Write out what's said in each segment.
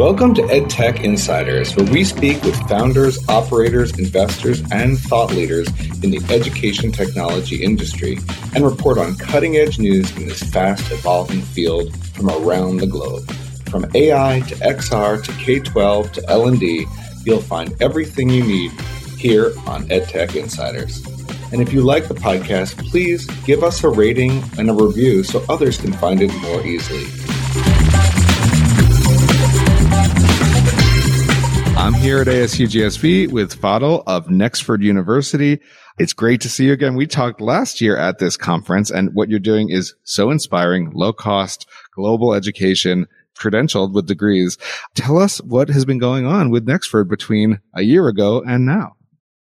Welcome to EdTech Insiders, where we speak with founders, operators, investors, and thought leaders in the education technology industry and report on cutting edge news in this fast evolving field from around the globe. From AI to XR to K 12 to L&D, you'll find everything you need here on EdTech Insiders. And if you like the podcast, please give us a rating and a review so others can find it more easily. I'm here at ASU GSV with Fadl of Nexford University. It's great to see you again. We talked last year at this conference and what you're doing is so inspiring, low cost, global education, credentialed with degrees. Tell us what has been going on with Nexford between a year ago and now.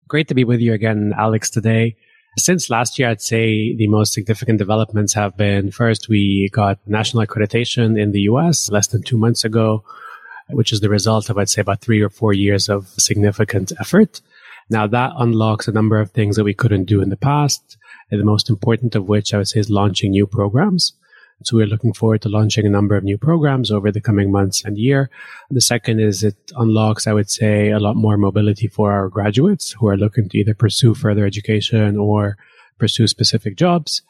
Great to be with you again, Alex, today. Since last year, I'd say the most significant developments have been first, we got national accreditation in the US less than two months ago which is the result of, I'd say, about three or four years of significant effort. Now that unlocks a number of things that we couldn't do in the past. And the most important of which I would say is launching new programs. So we're looking forward to launching a number of new programs over the coming months and year. The second is it unlocks, I would say, a lot more mobility for our graduates who are looking to either pursue further education or pursue specific jobs.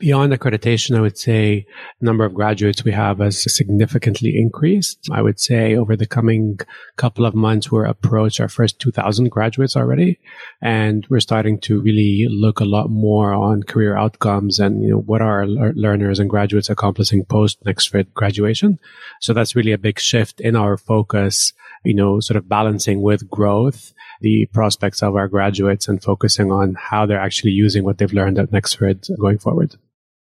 Beyond accreditation, I would say number of graduates we have has significantly increased. I would say over the coming couple of months, we're approach our first 2000 graduates already. And we're starting to really look a lot more on career outcomes and, you know, what are our learners and graduates accomplishing post Nexford graduation. So that's really a big shift in our focus, you know, sort of balancing with growth the prospects of our graduates and focusing on how they're actually using what they've learned at Nexford going forward.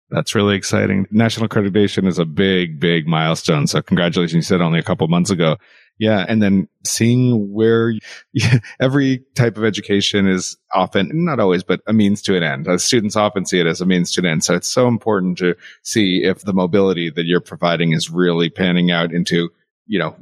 That's really exciting. National accreditation is a big, big milestone. So congratulations. You said only a couple months ago. Yeah. And then seeing where every type of education is often, not always, but a means to an end. As students often see it as a means to an end. So it's so important to see if the mobility that you're providing is really panning out into, you know,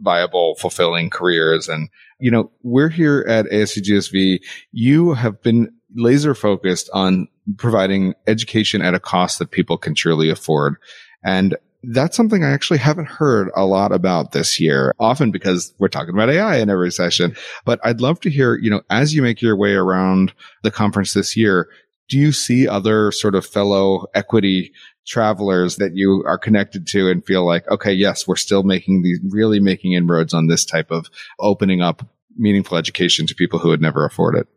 viable, fulfilling careers. And, you know, we're here at ASU GSV. You have been laser focused on providing education at a cost that people can truly afford. And that's something I actually haven't heard a lot about this year, often because we're talking about AI in every session. But I'd love to hear, you know, as you make your way around the conference this year, do you see other sort of fellow equity travelers that you are connected to and feel like, okay, yes, we're still making these, really making inroads on this type of opening up meaningful education to people who would never afford it?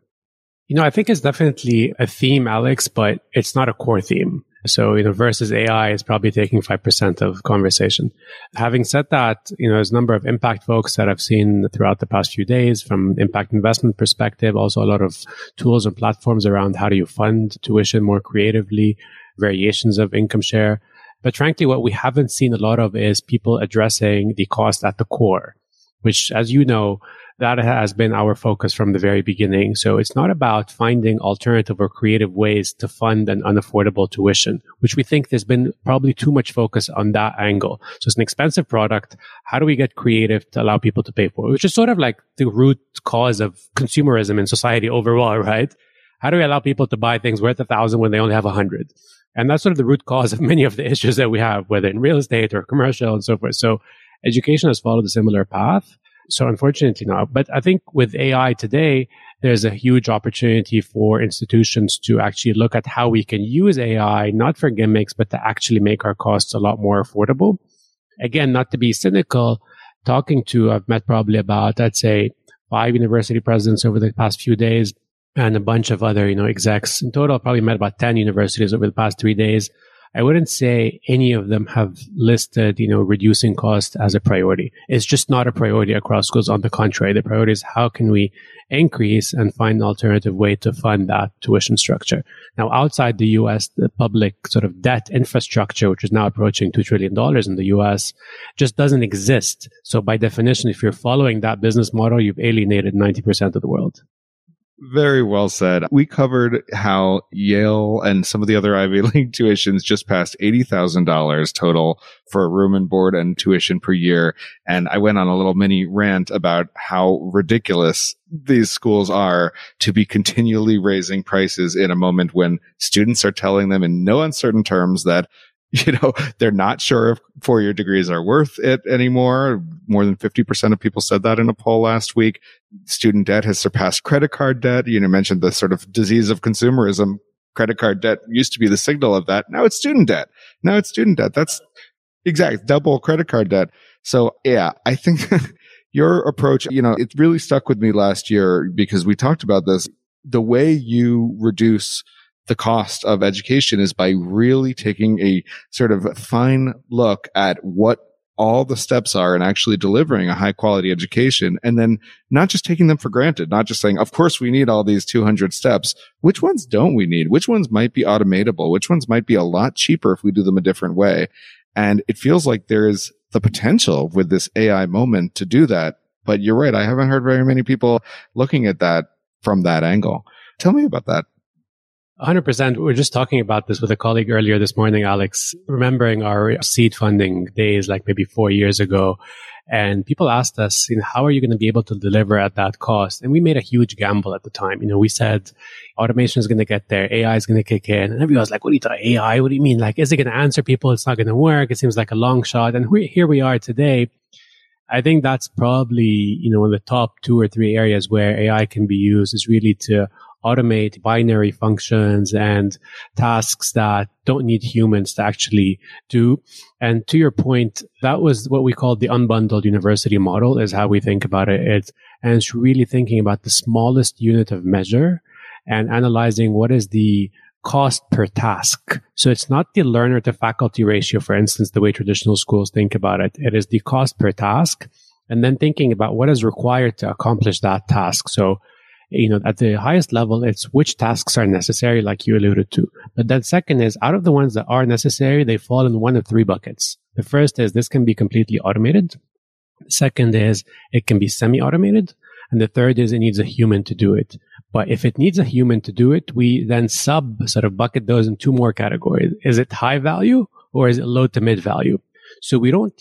You know, I think it's definitely a theme, Alex, but it's not a core theme. So, you know, versus AI is probably taking 5% of conversation. Having said that, you know, there's a number of impact folks that I've seen throughout the past few days from impact investment perspective, also a lot of tools and platforms around how do you fund tuition more creatively, variations of income share. But frankly, what we haven't seen a lot of is people addressing the cost at the core, which, as you know, that has been our focus from the very beginning. So it's not about finding alternative or creative ways to fund an unaffordable tuition, which we think there's been probably too much focus on that angle. So it's an expensive product. How do we get creative to allow people to pay for it? Which is sort of like the root cause of consumerism in society overall, right? How do we allow people to buy things worth a thousand when they only have a hundred? And that's sort of the root cause of many of the issues that we have, whether in real estate or commercial and so forth. So education has followed a similar path. So unfortunately not. But I think with AI today, there's a huge opportunity for institutions to actually look at how we can use AI, not for gimmicks, but to actually make our costs a lot more affordable. Again, not to be cynical, talking to, I've met probably about, I'd say, five university presidents over the past few days and a bunch of other, you know, execs. In total, I probably met about 10 universities over the past three days. I wouldn't say any of them have listed, you know, reducing cost as a priority. It's just not a priority across schools. On the contrary, the priority is how can we increase and find an alternative way to fund that tuition structure. Now, outside the U.S., the public sort of debt infrastructure, which is now approaching $2 trillion in the U.S., just doesn't exist. So by definition, if you're following that business model, you've alienated 90% of the world. Very well said. We covered how Yale and some of the other Ivy League tuitions just passed $80,000 total for a room and board and tuition per year. And I went on a little mini rant about how ridiculous these schools are to be continually raising prices in a moment when students are telling them in no uncertain terms that you know, they're not sure if four year degrees are worth it anymore. More than 50% of people said that in a poll last week. Student debt has surpassed credit card debt. You know, mentioned the sort of disease of consumerism. Credit card debt used to be the signal of that. Now it's student debt. Now it's student debt. That's exact double credit card debt. So yeah, I think your approach, you know, it really stuck with me last year because we talked about this. The way you reduce the cost of education is by really taking a sort of fine look at what all the steps are and actually delivering a high quality education and then not just taking them for granted, not just saying, of course we need all these 200 steps. Which ones don't we need? Which ones might be automatable? Which ones might be a lot cheaper if we do them a different way? And it feels like there is the potential with this AI moment to do that. But you're right. I haven't heard very many people looking at that from that angle. Tell me about that. 100%. We are just talking about this with a colleague earlier this morning, Alex, remembering our seed funding days, like maybe four years ago. And people asked us, you know, how are you going to be able to deliver at that cost? And we made a huge gamble at the time. You know, we said automation is going to get there. AI is going to kick in. And everybody was like, what do you talking AI? What do you mean? Like, is it going to answer people? It's not going to work. It seems like a long shot. And we, here we are today. I think that's probably, you know, one of the top two or three areas where AI can be used is really to automate binary functions and tasks that don't need humans to actually do. And to your point, that was what we call the unbundled university model is how we think about it. It's, and it's really thinking about the smallest unit of measure and analyzing what is the cost per task. So it's not the learner to faculty ratio, for instance, the way traditional schools think about it. It is the cost per task and then thinking about what is required to accomplish that task. So you know, at the highest level, it's which tasks are necessary, like you alluded to. But then second is out of the ones that are necessary, they fall in one of three buckets. The first is this can be completely automated. The second is it can be semi-automated. And the third is it needs a human to do it. But if it needs a human to do it, we then sub sort of bucket those in two more categories. Is it high value or is it low to mid value? So we don't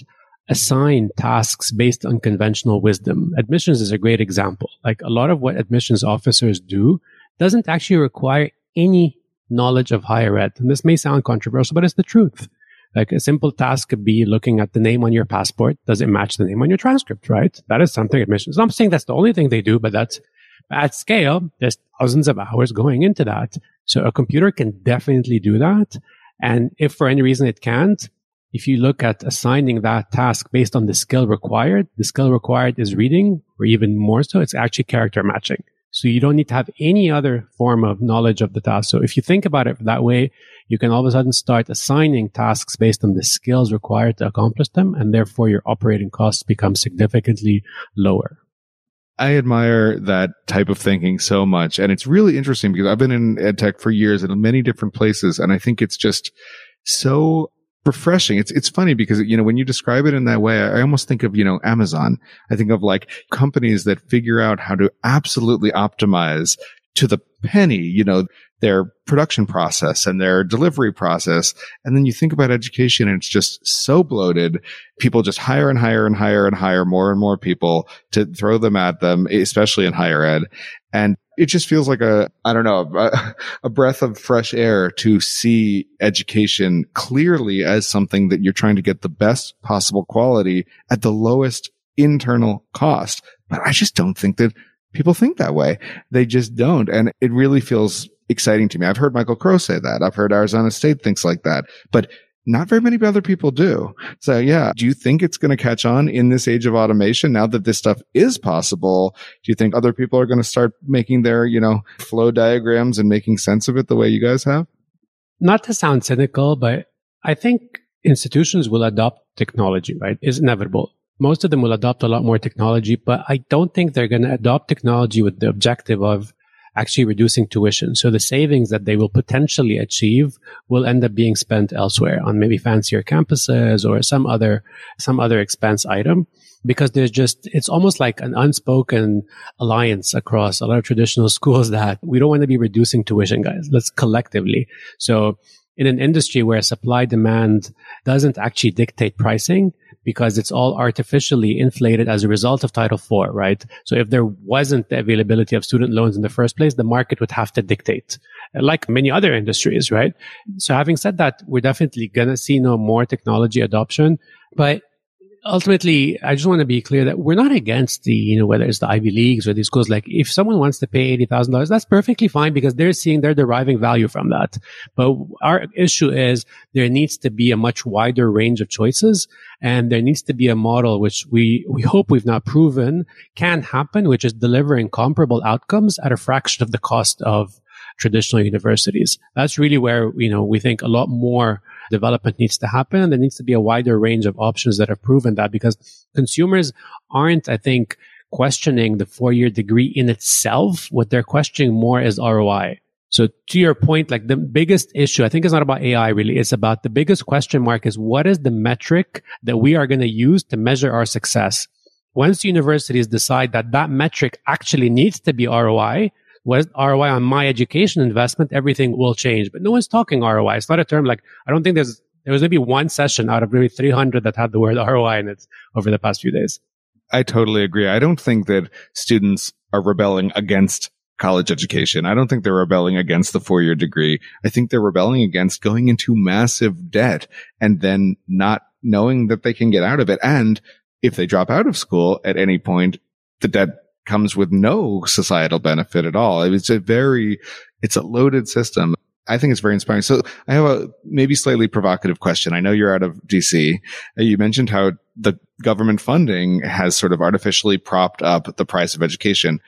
assign tasks based on conventional wisdom. Admissions is a great example. Like a lot of what admissions officers do doesn't actually require any knowledge of higher ed. And this may sound controversial, but it's the truth. Like a simple task could be looking at the name on your passport. Does it match the name on your transcript, right? That is something admissions. I'm saying that's the only thing they do, but that's at scale. There's thousands of hours going into that. So a computer can definitely do that. And if for any reason it can't, if you look at assigning that task based on the skill required, the skill required is reading, or even more so, it's actually character matching. So you don't need to have any other form of knowledge of the task. So if you think about it that way, you can all of a sudden start assigning tasks based on the skills required to accomplish them, and therefore your operating costs become significantly lower. I admire that type of thinking so much. And it's really interesting because I've been in ed tech for years in many different places. And I think it's just so refreshing. It's it's funny because you know when you describe it in that way, I almost think of you know Amazon. I think of like companies that figure out how to absolutely optimize to the penny, you know, their production process and their delivery process. And then you think about education and it's just so bloated. People just hire and hire and hire and hire more and more people to throw them at them, especially in higher ed. And it just feels like a, I don't know, a, a, breath of fresh air to see education clearly as something that you're trying to get the best possible quality at the lowest internal cost. But I just don't think that people think that way. They just don't. And it really feels exciting to me. I've heard Michael Crow say that. I've heard Arizona State thinks like that, but not very many other people do. So yeah, do you think it's going to catch on in this age of automation now that this stuff is possible? Do you think other people are going to start making their, you know, flow diagrams and making sense of it the way you guys have? Not to sound cynical, but I think institutions will adopt technology, right? It's inevitable. Most of them will adopt a lot more technology, but I don't think they're going to adopt technology with the objective of actually reducing tuition. So the savings that they will potentially achieve will end up being spent elsewhere on maybe fancier campuses or some other, some other expense item because there's just, it's almost like an unspoken alliance across a lot of traditional schools that we don't want to be reducing tuition, guys. Let's collectively. So in an industry where supply demand doesn't actually dictate pricing because it's all artificially inflated as a result of Title IV, right? So if there wasn't the availability of student loans in the first place, the market would have to dictate, like many other industries, right? So having said that, we're definitely going to see no more technology adoption, but ultimately, I just want to be clear that we're not against the, you know, whether it's the Ivy Leagues or these schools. Like, if someone wants to pay $80,000, that's perfectly fine because they're seeing, they're deriving value from that. But our issue is there needs to be a much wider range of choices and there needs to be a model which we, we hope we've not proven can happen, which is delivering comparable outcomes at a fraction of the cost of traditional universities. That's really where, you know, we think a lot more development needs to happen. And there needs to be a wider range of options that have proven that because consumers aren't, I think, questioning the four year degree in itself. What they're questioning more is ROI. So to your point, like the biggest issue, I think it's not about AI really. It's about the biggest question mark is what is the metric that we are going to use to measure our success? Once universities decide that that metric actually needs to be ROI, what is ROI on my education investment, everything will change. But no one's talking ROI. It's not a term like, I don't think there's, there was maybe one session out of maybe 300 that had the word ROI in it over the past few days. I totally agree. I don't think that students are rebelling against college education. I don't think they're rebelling against the four year degree. I think they're rebelling against going into massive debt and then not knowing that they can get out of it. And if they drop out of school at any point, the debt comes with no societal benefit at all. It's a very, it's a loaded system. I think it's very inspiring. So I have a maybe slightly provocative question. I know you're out of DC. Uh, you mentioned how the government funding has sort of artificially propped up the price of education.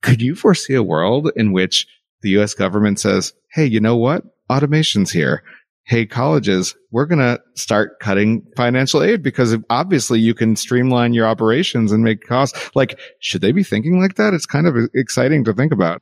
Could you foresee a world in which the US government says, Hey, you know what? Automation's here hey, colleges, we're going to start cutting financial aid because obviously you can streamline your operations and make costs. Like, should they be thinking like that? It's kind of exciting to think about.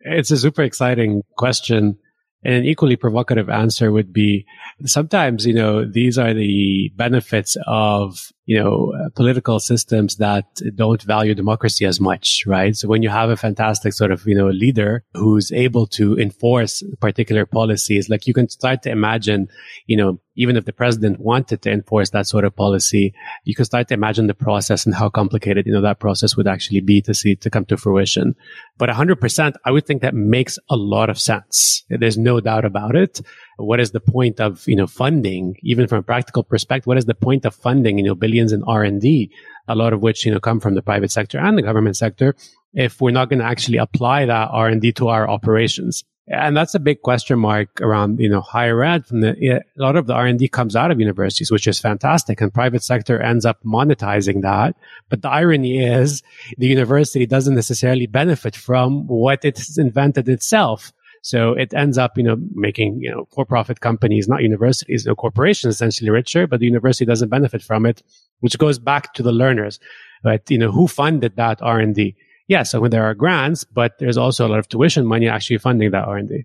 It's a super exciting question. And an equally provocative answer would be sometimes, you know, these are the benefits of you know, uh, political systems that don't value democracy as much, right? So when you have a fantastic sort of, you know, leader who's able to enforce particular policies, like you can start to imagine, you know, even if the president wanted to enforce that sort of policy, you can start to imagine the process and how complicated, you know, that process would actually be to see to come to fruition. But 100%, I would think that makes a lot of sense. There's no doubt about it what is the point of you know funding even from a practical perspective what is the point of funding you know billions in r&d a lot of which you know come from the private sector and the government sector if we're not going to actually apply that r&d to our operations? And that's a big question mark around you know higher ed from the a lot of the r&d comes out of universities which is fantastic and private sector ends up monetizing that. But the irony is the university doesn't necessarily benefit from what it's invented itself so it ends up, you know, making, you know, for-profit companies, not universities, you corporations essentially richer, but the university doesn't benefit from it, which goes back to the learners. But, you know, who funded that R&D? Yeah. So when there are grants, but there's also a lot of tuition money actually funding that R&D.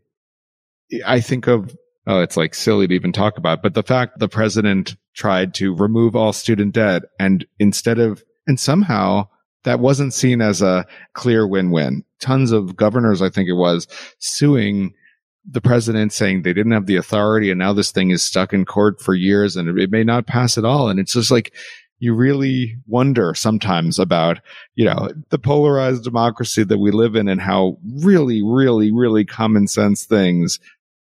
I think of oh, it's like silly to even talk about, but the fact the president tried to remove all student debt and instead of, and somehow that wasn't seen as a clear win-win. Tons of governors, I think it was, suing the president saying they didn't have the authority and now this thing is stuck in court for years and it may not pass at all. And it's just like, you really wonder sometimes about, you know, the polarized democracy that we live in and how really, really, really common sense things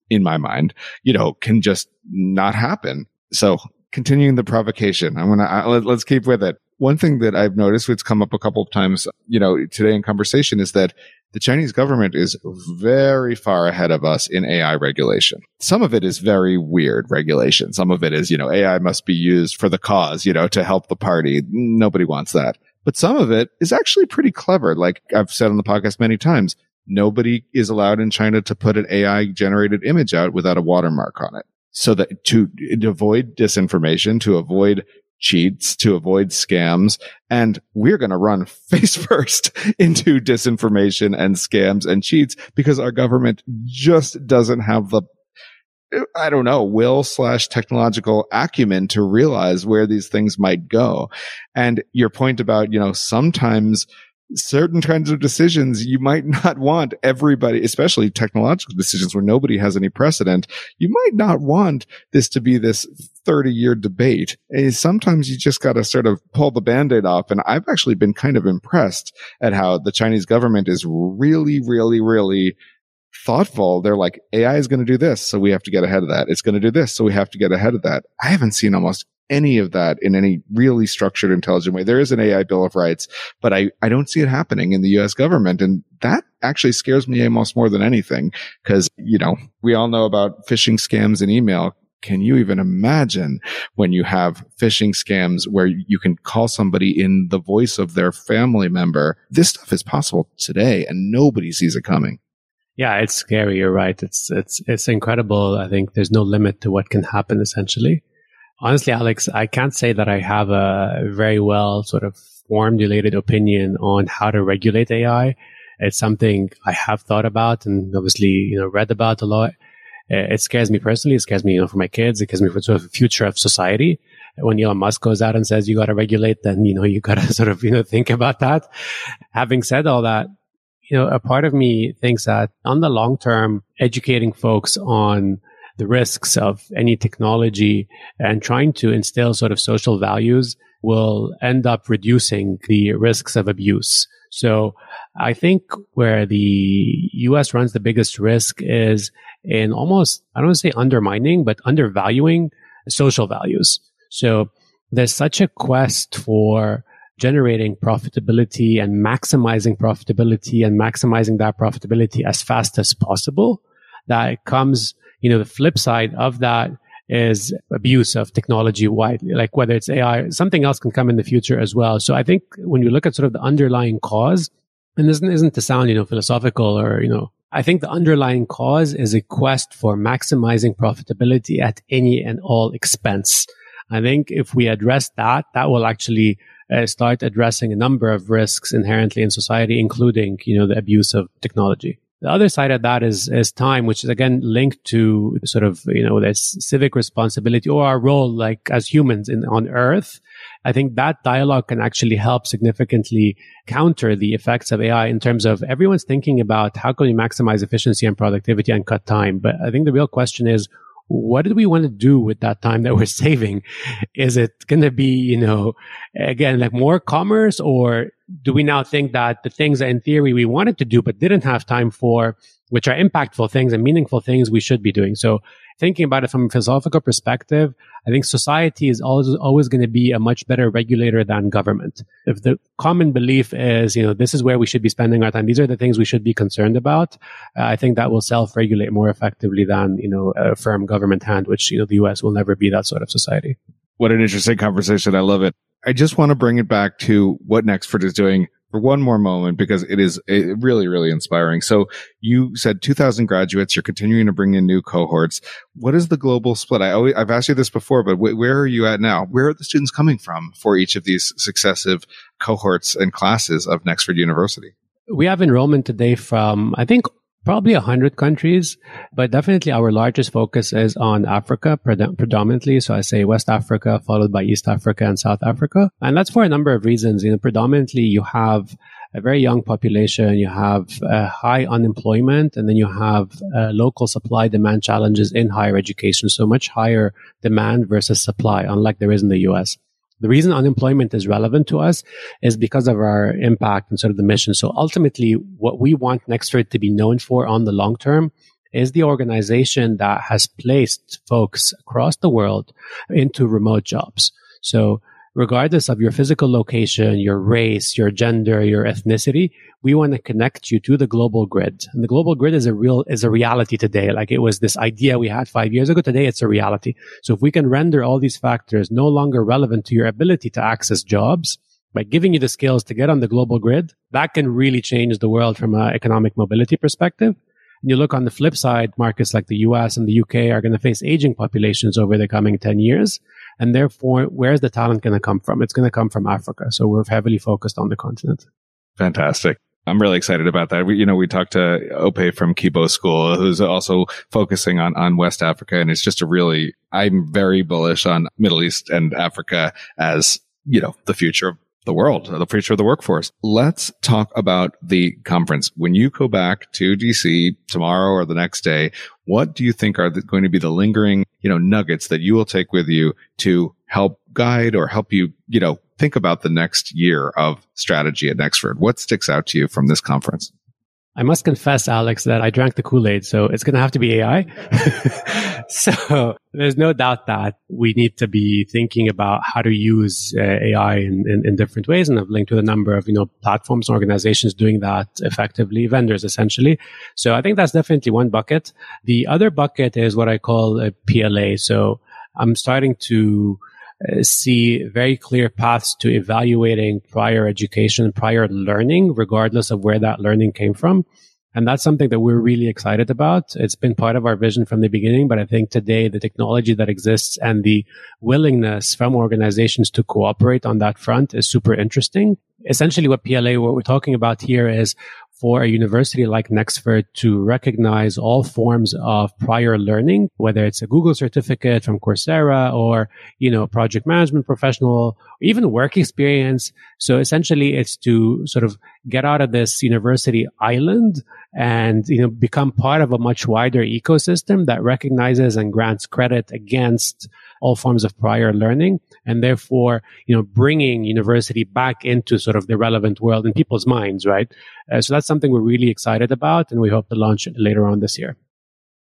in my mind, you know, can just not happen. So continuing the provocation, I'm going to, let's keep with it one thing that I've noticed, which come up a couple of times, you know, today in conversation is that the Chinese government is very far ahead of us in AI regulation. Some of it is very weird regulation. Some of it is, you know, AI must be used for the cause, you know, to help the party. Nobody wants that. But some of it is actually pretty clever. Like I've said on the podcast many times, nobody is allowed in China to put an AI generated image out without a watermark on it. So that to, to avoid disinformation, to avoid cheats to avoid scams. And we're going to run face first into disinformation and scams and cheats because our government just doesn't have the I don't know, will slash technological acumen to realize where these things might go. And your point about, you know, sometimes certain kinds of decisions you might not want everybody, especially technological decisions where nobody has any precedent. You might not want this to be this 30 year debate. And sometimes you just got to sort of pull the band-aid off. And I've actually been kind of impressed at how the Chinese government is really, really, really thoughtful. They're like, AI is going to do this. So we have to get ahead of that. It's going to do this. So we have to get ahead of that. I haven't seen almost any of that in any really structured, intelligent way. There is an AI Bill of Rights, but I, I don't see it happening in the US government. And that actually scares me almost more than anything because, you know, we all know about phishing scams and email. Can you even imagine when you have phishing scams where you can call somebody in the voice of their family member? This stuff is possible today and nobody sees it coming. Yeah, it's scary. You're right. It's, it's, it's incredible. I think there's no limit to what can happen essentially. Honestly, Alex, I can't say that I have a very well sort of formulated opinion on how to regulate AI. It's something I have thought about and obviously, you know, read about a lot. Uh, it scares me personally. It scares me, you know, for my kids. It scares me for sort of the future of society. When Elon Musk goes out and says you got to regulate, then, you know, you got to sort of, you know, think about that. Having said all that, you know, a part of me thinks that on the long term, educating folks on the risks of any technology and trying to instill sort of social values will end up reducing the risks of abuse. So I think where the US runs the biggest risk is in almost, I don't want to say undermining, but undervaluing social values. So there's such a quest for generating profitability and maximizing profitability and maximizing that profitability as fast as possible that comes you know, the flip side of that is abuse of technology widely, like whether it's AI, something else can come in the future as well. So I think when you look at sort of the underlying cause, and this isn't to sound, you know, philosophical or, you know, I think the underlying cause is a quest for maximizing profitability at any and all expense. I think if we address that, that will actually uh, start addressing a number of risks inherently in society, including, you know, the abuse of technology. The other side of that is, is time, which is again linked to sort of, you know, this civic responsibility or our role like as humans in, on earth. I think that dialogue can actually help significantly counter the effects of AI in terms of everyone's thinking about how can we maximize efficiency and productivity and cut time. But I think the real question is, what do we want to do with that time that we're saving? Is it going to be, you know, again, like more commerce or do we now think that the things that in theory we wanted to do but didn't have time for, which are impactful things and meaningful things we should be doing? So thinking about it from a philosophical perspective, I think society is always, always going to be a much better regulator than government. If the common belief is, you know, this is where we should be spending our time. These are the things we should be concerned about. Uh, I think that will self-regulate more effectively than, you know, a firm government hand, which, you know, the U.S. will never be that sort of society. What an interesting conversation. I love it. I just want to bring it back to what Nexford is doing for one more moment because it is really, really inspiring. So you said 2000 graduates, you're continuing to bring in new cohorts. What is the global split? I always, I've asked you this before, but wh- where are you at now? Where are the students coming from for each of these successive cohorts and classes of Nexford University? We have enrollment today from, I think, probably 100 countries, but definitely our largest focus is on Africa pred- predominantly. So I say West Africa, followed by East Africa and South Africa. And that's for a number of reasons. You know, predominantly you have a very young population, you have high unemployment, and then you have uh, local supply demand challenges in higher education. So much higher demand versus supply, unlike there is in the US. The reason unemployment is relevant to us is because of our impact and sort of the mission. So ultimately, what we want Nexford to be known for on the long term is the organization that has placed folks across the world into remote jobs. So regardless of your physical location, your race, your gender, your ethnicity, we want to connect you to the global grid. And the global grid is a real, is a reality today. Like it was this idea we had five years ago. Today it's a reality. So if we can render all these factors no longer relevant to your ability to access jobs, by giving you the skills to get on the global grid, that can really change the world from an economic mobility perspective. And you look on the flip side, markets like the US and the UK are going to face aging populations over the coming 10 years. And therefore, where's the talent going to come from? It's going to come from Africa. So we're heavily focused on the continent. Fantastic. I'm really excited about that. We, you know, we talked to Ope from Kibo School, who's also focusing on, on West Africa. And it's just a really, I'm very bullish on Middle East and Africa as, you know, the future of the world, the future of the workforce. Let's talk about the conference. When you go back to DC tomorrow or the next day, what do you think are going to be the lingering, you know, nuggets that you will take with you to help guide or help you, you know, think about the next year of strategy at Nexford? What sticks out to you from this conference? I must confess, Alex, that I drank the Kool Aid, so it's going to have to be AI. so there's no doubt that we need to be thinking about how to use uh, AI in, in, in, different ways. And I've linked with a number of, you know, platforms and organizations doing that effectively, vendors essentially. So I think that's definitely one bucket. The other bucket is what I call a PLA. So I'm starting to Uh, see very clear paths to evaluating prior education, prior learning, regardless of where that learning came from. And that's something that we're really excited about. It's been part of our vision from the beginning, but I think today the technology that exists and the willingness from organizations to cooperate on that front is super interesting. Essentially what PLA, what we're talking about here is for a university like Nexford to recognize all forms of prior learning, whether it's a Google certificate from Coursera or, you know, project management professional, or even work experience. So essentially it's to sort of get out of this university island and, you know, become part of a much wider ecosystem that recognizes and grants credit against all forms of prior learning and therefore, you know, bringing university back into sort of the relevant world in people's minds, right? Uh, so that's something we're really excited about and we hope to launch later on this year.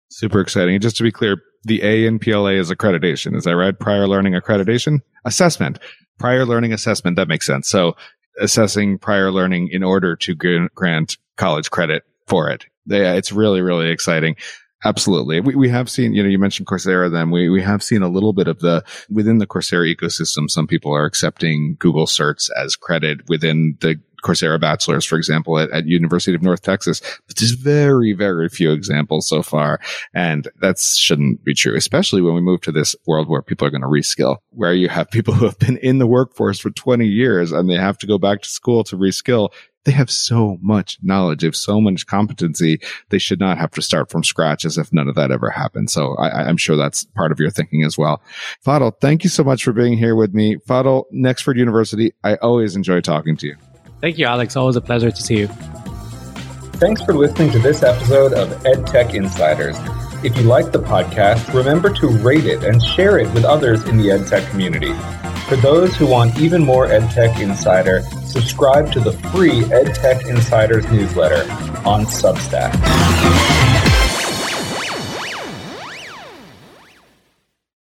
Super exciting. Just to be clear, the A in PLA is accreditation. Is that right? Prior learning accreditation? Assessment. Prior learning assessment. That makes sense. So assessing prior learning in order to grant college credit for it. Yeah, it's really, really exciting. Absolutely. We, we have seen, you know, you mentioned Coursera then. We, we have seen a little bit of the, within the Coursera ecosystem, some people are accepting Google certs as credit within the Coursera bachelors, for example, at, at University of North Texas. But there's very, very few examples so far. And that shouldn't be true, especially when we move to this world where people are going to reskill, where you have people who have been in the workforce for 20 years and they have to go back to school to reskill they have so much knowledge, they have so much competency. They should not have to start from scratch as if none of that ever happened. So I, am sure that's part of your thinking as well. Fadl, thank you so much for being here with me. Fadl, Nexford University, I always enjoy talking to you. Thank you, Alex. Always a pleasure to see you. Thanks for listening to this episode of EdTech Insiders. If you like the podcast, remember to rate it and share it with others in the EdTech community. For those who want even more EdTech Insider, subscribe to the free EdTech Insiders newsletter on Substack.